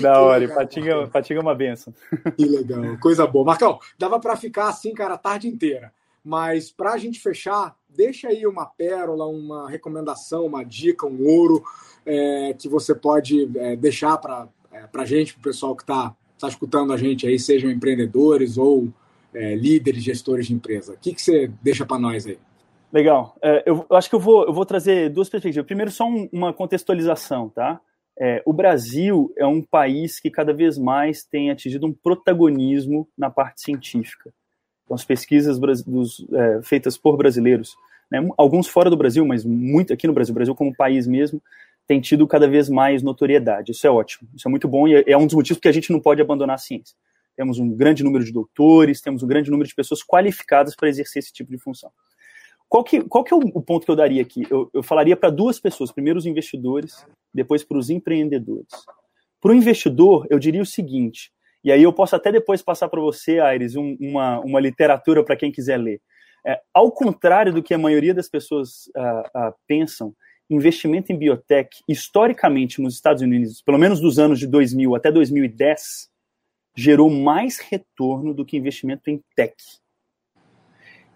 S2: Da hora, Patinga, Patinga é uma benção.
S1: Que legal, coisa boa. Marcão, dava para ficar assim, cara, a tarde inteira. Mas para a gente fechar, deixa aí uma pérola, uma recomendação, uma dica, um ouro é, que você pode é, deixar para é, a gente, para o pessoal que está tá escutando a gente aí, sejam empreendedores ou é, líderes, gestores de empresa. O que, que você deixa para nós aí?
S2: Legal. É, eu, acho que eu vou, eu vou trazer duas perspectivas. Primeiro, só um, uma contextualização, tá? É, o Brasil é um país que cada vez mais tem atingido um protagonismo na parte científica. Então, as pesquisas dos, é, feitas por brasileiros, né, alguns fora do Brasil, mas muito aqui no Brasil, Brasil como país mesmo, tem tido cada vez mais notoriedade. Isso é ótimo, isso é muito bom e é um dos motivos que a gente não pode abandonar a ciência. Temos um grande número de doutores, temos um grande número de pessoas qualificadas para exercer esse tipo de função. Qual que, qual que é o, o ponto que eu daria aqui? Eu, eu falaria para duas pessoas, primeiro os investidores, depois para os empreendedores. Para o investidor, eu diria o seguinte, e aí eu posso até depois passar para você, Aires, um, uma, uma literatura para quem quiser ler. É, ao contrário do que a maioria das pessoas uh, uh, pensam, investimento em biotech, historicamente nos Estados Unidos, pelo menos dos anos de 2000 até 2010, gerou mais retorno do que investimento em tech.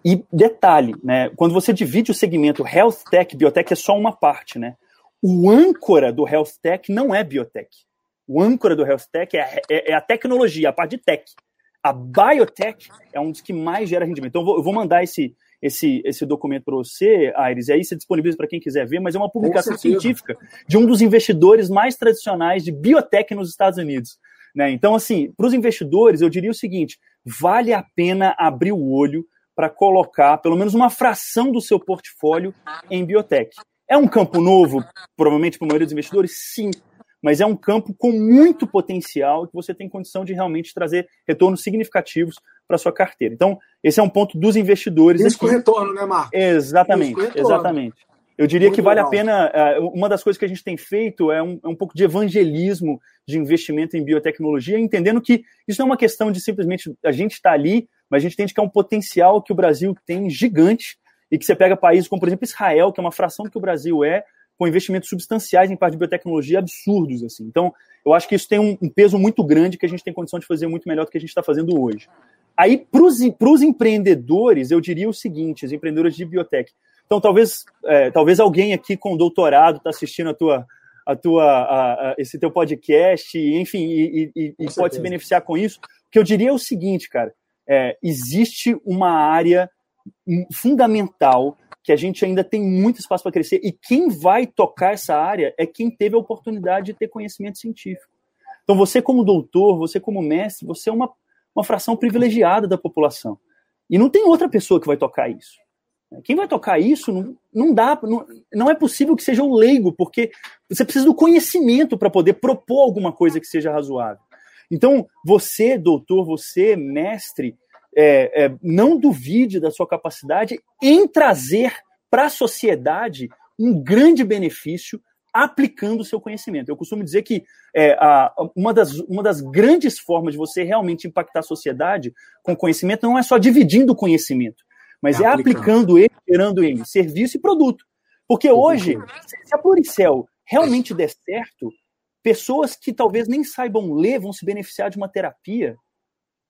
S2: E detalhe, né, quando você divide o segmento health tech, biotech é só uma parte, né? O âncora do health tech não é biotech. O âncora do health tech é, é, é a tecnologia, a parte de tech. A biotech é um dos que mais gera rendimento. Então, eu vou, eu vou mandar esse, esse, esse documento para você, Aires, e aí você disponibiliza para quem quiser ver, mas é uma publicação científica de um dos investidores mais tradicionais de biotech nos Estados Unidos. Né? Então, assim, para os investidores, eu diria o seguinte: vale a pena abrir o olho para colocar pelo menos uma fração do seu portfólio em biotech. É um campo novo, provavelmente para a maioria dos investidores? Sim. Mas é um campo com muito potencial que você tem condição de realmente trazer retornos significativos para sua carteira. Então, esse é um ponto dos investidores.
S1: Risco aqui. retorno, né, Marcos?
S2: Exatamente, exatamente. Eu diria Muito que vale legal. a pena. Eh, uma das coisas que a gente tem feito é um, é um, pouco de evangelismo de investimento em biotecnologia, entendendo que isso não é uma questão de simplesmente a gente estar tá ali, mas a gente entende que é um potencial que o Brasil tem gigante e que você pega países como, por exemplo, Israel, que é uma fração do que o Brasil é, com investimentos substanciais em parte de biotecnologia absurdos. assim. Então, eu acho que isso tem um, um peso muito grande que a gente tem condição de fazer muito melhor do que a gente está fazendo hoje. Aí, para os empreendedores, eu diria o seguinte: os empreendedores de biotech. Então, talvez, é, talvez alguém aqui com doutorado está assistindo a tua, a tua, a, a, esse teu podcast, enfim, e, e, e pode se beneficiar com isso. O que eu diria é o seguinte, cara: é, existe uma área fundamental que a gente ainda tem muito espaço para crescer e quem vai tocar essa área é quem teve a oportunidade de ter conhecimento científico. Então, você como doutor, você como mestre, você é uma uma fração privilegiada da população. E não tem outra pessoa que vai tocar isso. Quem vai tocar isso não, não dá, não, não é possível que seja o leigo, porque você precisa do conhecimento para poder propor alguma coisa que seja razoável. Então, você, doutor, você, mestre, é, é, não duvide da sua capacidade em trazer para a sociedade um grande benefício aplicando o seu conhecimento. Eu costumo dizer que é, a, uma, das, uma das grandes formas de você realmente impactar a sociedade com conhecimento não é só dividindo o conhecimento, mas é, é aplicando ele, gerando ele, serviço e produto. Porque hoje, se a Pluricel realmente der certo, pessoas que talvez nem saibam ler vão se beneficiar de uma terapia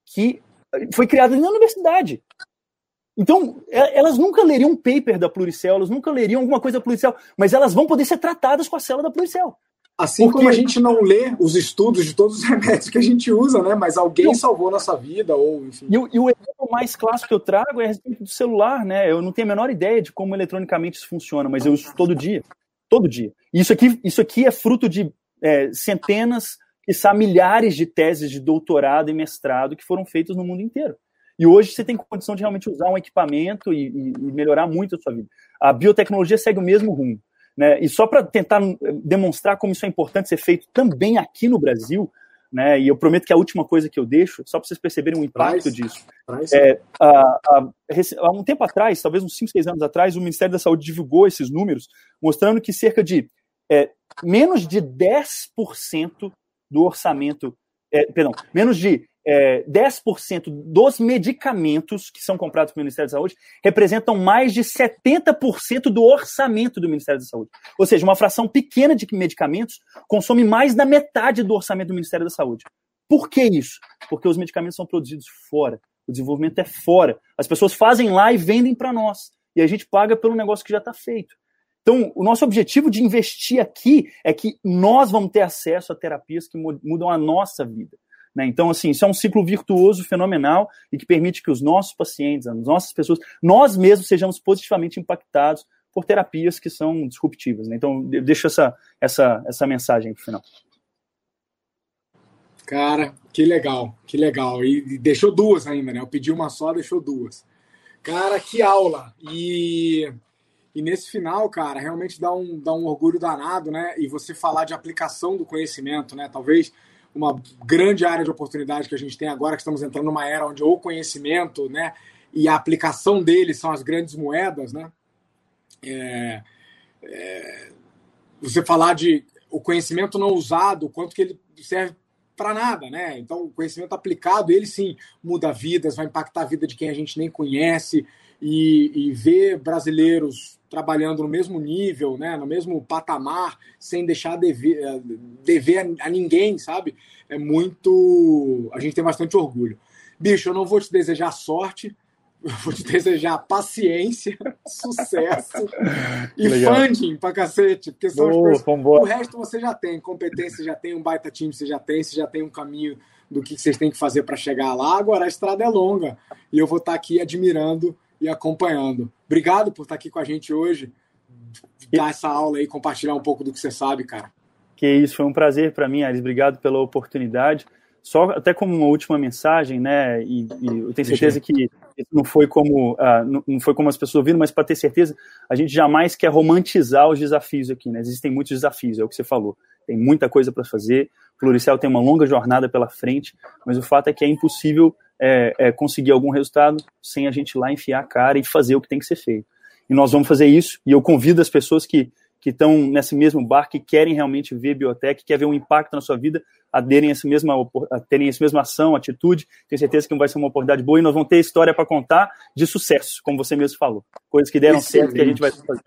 S2: que foi criada na universidade. Então, é, elas nunca leriam um paper da Pluricel, elas nunca leriam alguma coisa da Pluricel, mas elas vão poder ser tratadas com a célula da Pluricel.
S1: Assim Porque... como a gente não lê os estudos de todos os remédios que a gente usa, né? Mas alguém não. salvou nossa vida, ou enfim.
S2: E, e, o exemplo mais clássico que eu trago é a respeito do celular, né? Eu não tenho a menor ideia de como eletronicamente isso funciona, mas eu uso todo dia. Todo dia. E isso aqui, isso aqui é fruto de é, centenas, quizá milhares de teses de doutorado e mestrado que foram feitas no mundo inteiro. E hoje você tem condição de realmente usar um equipamento e, e, e melhorar muito a sua vida. A biotecnologia segue o mesmo rumo. Né? E só para tentar demonstrar como isso é importante ser feito também aqui no Brasil, né? E eu prometo que a última coisa que eu deixo, só para vocês perceberem o impacto disso. É, há um tempo atrás, talvez uns 5, 6 anos atrás, o Ministério da Saúde divulgou esses números, mostrando que cerca de é, menos de 10% do orçamento, é, perdão, menos de é, 10% dos medicamentos que são comprados pelo Ministério da Saúde representam mais de 70% do orçamento do Ministério da Saúde. Ou seja, uma fração pequena de medicamentos consome mais da metade do orçamento do Ministério da Saúde. Por que isso? Porque os medicamentos são produzidos fora. O desenvolvimento é fora. As pessoas fazem lá e vendem para nós. E a gente paga pelo negócio que já está feito. Então, o nosso objetivo de investir aqui é que nós vamos ter acesso a terapias que mudam a nossa vida. Né? Então, assim, isso é um ciclo virtuoso, fenomenal, e que permite que os nossos pacientes, as nossas pessoas, nós mesmos sejamos positivamente impactados por terapias que são disruptivas. Né? Então, eu deixo essa, essa, essa mensagem para o final.
S1: Cara, que legal, que legal. E deixou duas ainda, né? Eu pedi uma só, deixou duas. Cara, que aula! E, E nesse final, cara, realmente dá um, dá um orgulho danado, né? E você falar de aplicação do conhecimento, né? Talvez uma grande área de oportunidade que a gente tem agora, que estamos entrando numa era onde o conhecimento, né? E a aplicação dele são as grandes moedas, né? É, é, você falar de o conhecimento não usado, quanto que ele serve para nada, né? Então, o conhecimento aplicado, ele sim muda vidas, vai impactar a vida de quem a gente nem conhece e, e ver brasileiros trabalhando no mesmo nível, né, no mesmo patamar, sem deixar dever, eh, dever a ninguém, sabe? É muito. A gente tem bastante orgulho. Bicho, eu não vou te desejar sorte, eu vou te desejar paciência, sucesso e Legal. funding pra cacete, porque são oh, as coisas... O resto você já tem, competência já tem, um baita time você já tem, você já tem um caminho do que vocês têm que fazer para chegar lá. Agora a estrada é longa e eu vou estar aqui admirando e acompanhando. Obrigado por estar aqui com a gente hoje, dar essa aula e compartilhar um pouco do que você sabe, cara.
S2: Que isso, foi um prazer para mim, Aris. Obrigado pela oportunidade. Só até como uma última mensagem, né? E, e eu tenho certeza que não foi como uh, não foi como as pessoas ouviram, mas para ter certeza, a gente jamais quer romantizar os desafios aqui, né? Existem muitos desafios, é o que você falou. Tem muita coisa para fazer. O Pluricel tem uma longa jornada pela frente, mas o fato é que é impossível é, é, conseguir algum resultado sem a gente lá enfiar a cara e fazer o que tem que ser feito. E nós vamos fazer isso, e eu convido as pessoas que que estão nesse mesmo barco, que querem realmente ver biotech, quer ver um impacto na sua vida, aderem a essa mesma, a terem essa mesma ação, atitude. Tenho certeza que vai ser uma oportunidade boa e nós vamos ter história para contar de sucesso, como você mesmo falou. Coisas que deram Excelente. certo que a gente vai fazer.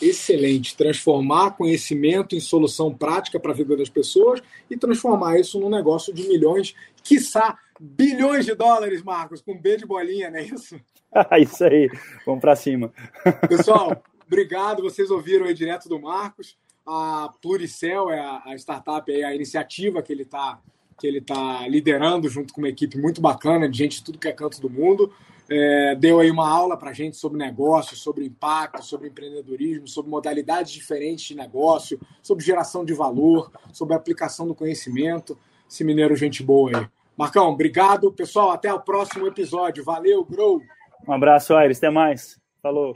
S1: Excelente. Transformar conhecimento em solução prática para a vida das pessoas e transformar isso num negócio de milhões, quiçá bilhões de dólares, Marcos, com B de bolinha, não é isso?
S2: isso aí, vamos para cima.
S1: Pessoal, obrigado. Vocês ouviram aí direto do Marcos. A Pluricel é a, startup, é a iniciativa que ele está que ele tá liderando junto com uma equipe muito bacana de gente de tudo que é canto do mundo. É, deu aí uma aula para a gente sobre negócio, sobre impacto, sobre empreendedorismo, sobre modalidades diferentes de negócio, sobre geração de valor, sobre aplicação do conhecimento. Esse mineiro, gente boa aí. Marcão, obrigado. Pessoal, até o próximo episódio. Valeu, Grow.
S2: Um abraço, Aires. Até mais. Falou.